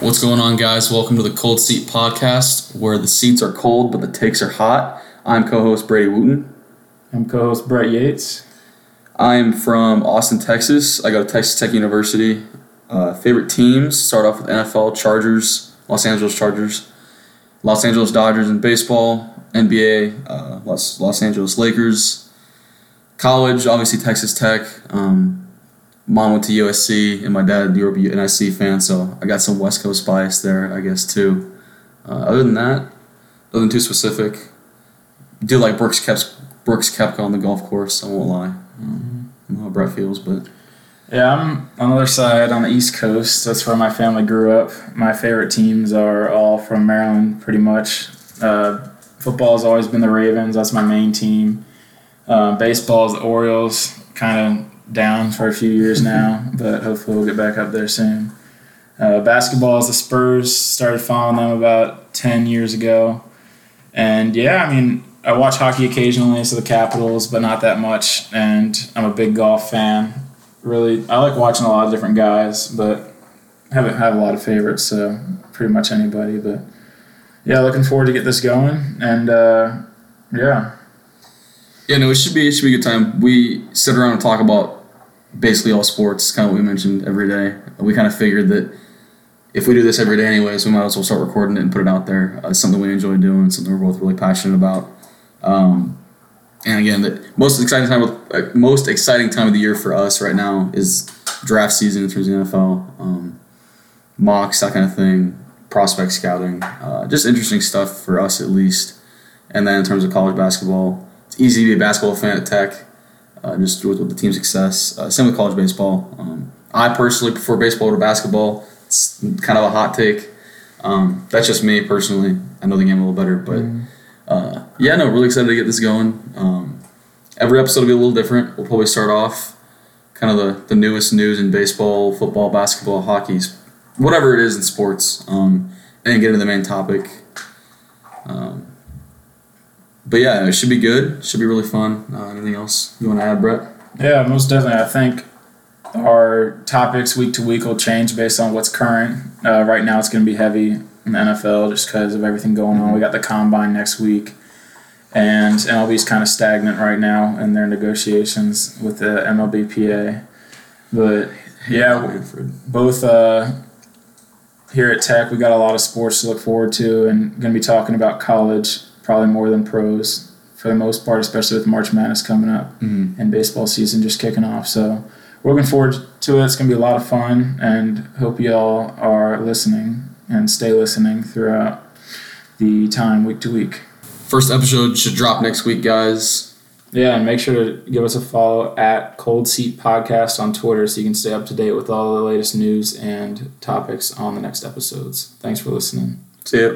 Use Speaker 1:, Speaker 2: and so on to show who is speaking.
Speaker 1: What's going on, guys? Welcome to the Cold Seat Podcast, where the seats are cold but the takes are hot. I'm co-host Brady Wooten.
Speaker 2: I'm co-host Brett Yates.
Speaker 1: I'm from Austin, Texas. I go to Texas Tech University. Uh, favorite teams start off with NFL Chargers, Los Angeles Chargers, Los Angeles Dodgers in baseball, NBA, uh, Los Los Angeles Lakers. College, obviously Texas Tech. Um, mom went to USC, and my dad grew up a NIC fan, so I got some West Coast bias there, I guess too. Uh, other than that, nothing too specific. Do like Brooks Kep's Brooks Koepka on the golf course. I won't lie. Um, I don't know how Brett feels, but
Speaker 2: Yeah, I'm on the other side on the East Coast. That's where my family grew up. My favorite teams are all from Maryland, pretty much. Uh, football has always been the Ravens. That's my main team. Uh, baseball is the Orioles. Kind of down for a few years now, but hopefully we'll get back up there soon. Uh, basketball is the Spurs. Started following them about 10 years ago. And yeah, I mean, I watch hockey occasionally, so the Capitals, but not that much. And I'm a big golf fan. Really, I like watching a lot of different guys, but haven't had a lot of favorites, so pretty much anybody. But yeah, looking forward to get this going. And uh, yeah,
Speaker 1: yeah, no, it should be it should be a good time. We sit around and talk about basically all sports, kind of what we mentioned every day. We kind of figured that if we do this every day anyways, we might as well start recording it and put it out there. Uh, it's something we enjoy doing, something we're both really passionate about. Um, and again, the most exciting time, of, uh, most exciting time of the year for us right now is draft season in terms of the NFL, um, mocks, that kind of thing, prospect scouting, uh, just interesting stuff for us at least. And then in terms of college basketball, it's easy to be a basketball fan at Tech, uh, just with, with the team success. Uh, same with college baseball. Um, I personally prefer baseball to basketball. It's kind of a hot take. Um, that's just me personally. I know the game a little better, but uh, yeah, no, really excited to get this going. Um, every episode will be a little different. We'll probably start off kind of the, the newest news in baseball, football, basketball, hockey, whatever it is in sports, um, and get into the main topic. Um, but yeah, it should be good. Should be really fun. Uh, anything else you want to add, Brett?
Speaker 2: yeah, most definitely. I think our topics week to week will change based on what's current. Uh, right now, it's going to be heavy in the NFL just because of everything going on. We got the combine next week, and MLB's kind of stagnant right now in their negotiations with the MLBPA. But yeah, both uh, here at Tech, we got a lot of sports to look forward to, and going to be talking about college probably more than pros for the most part, especially with March Madness coming up
Speaker 1: Mhm.
Speaker 2: and baseball season just kicking off. So we're looking forward to it. It's going to be a lot of fun, and hope you all are listening and stay listening throughout the time week to week.
Speaker 1: First episode should drop next week, guys.
Speaker 2: Yeah, and make sure to give us a follow at Cold Seat Podcast on Twitter so you can stay up to date with all the latest news and topics on the next episodes. Thanks for listening.
Speaker 1: See ya.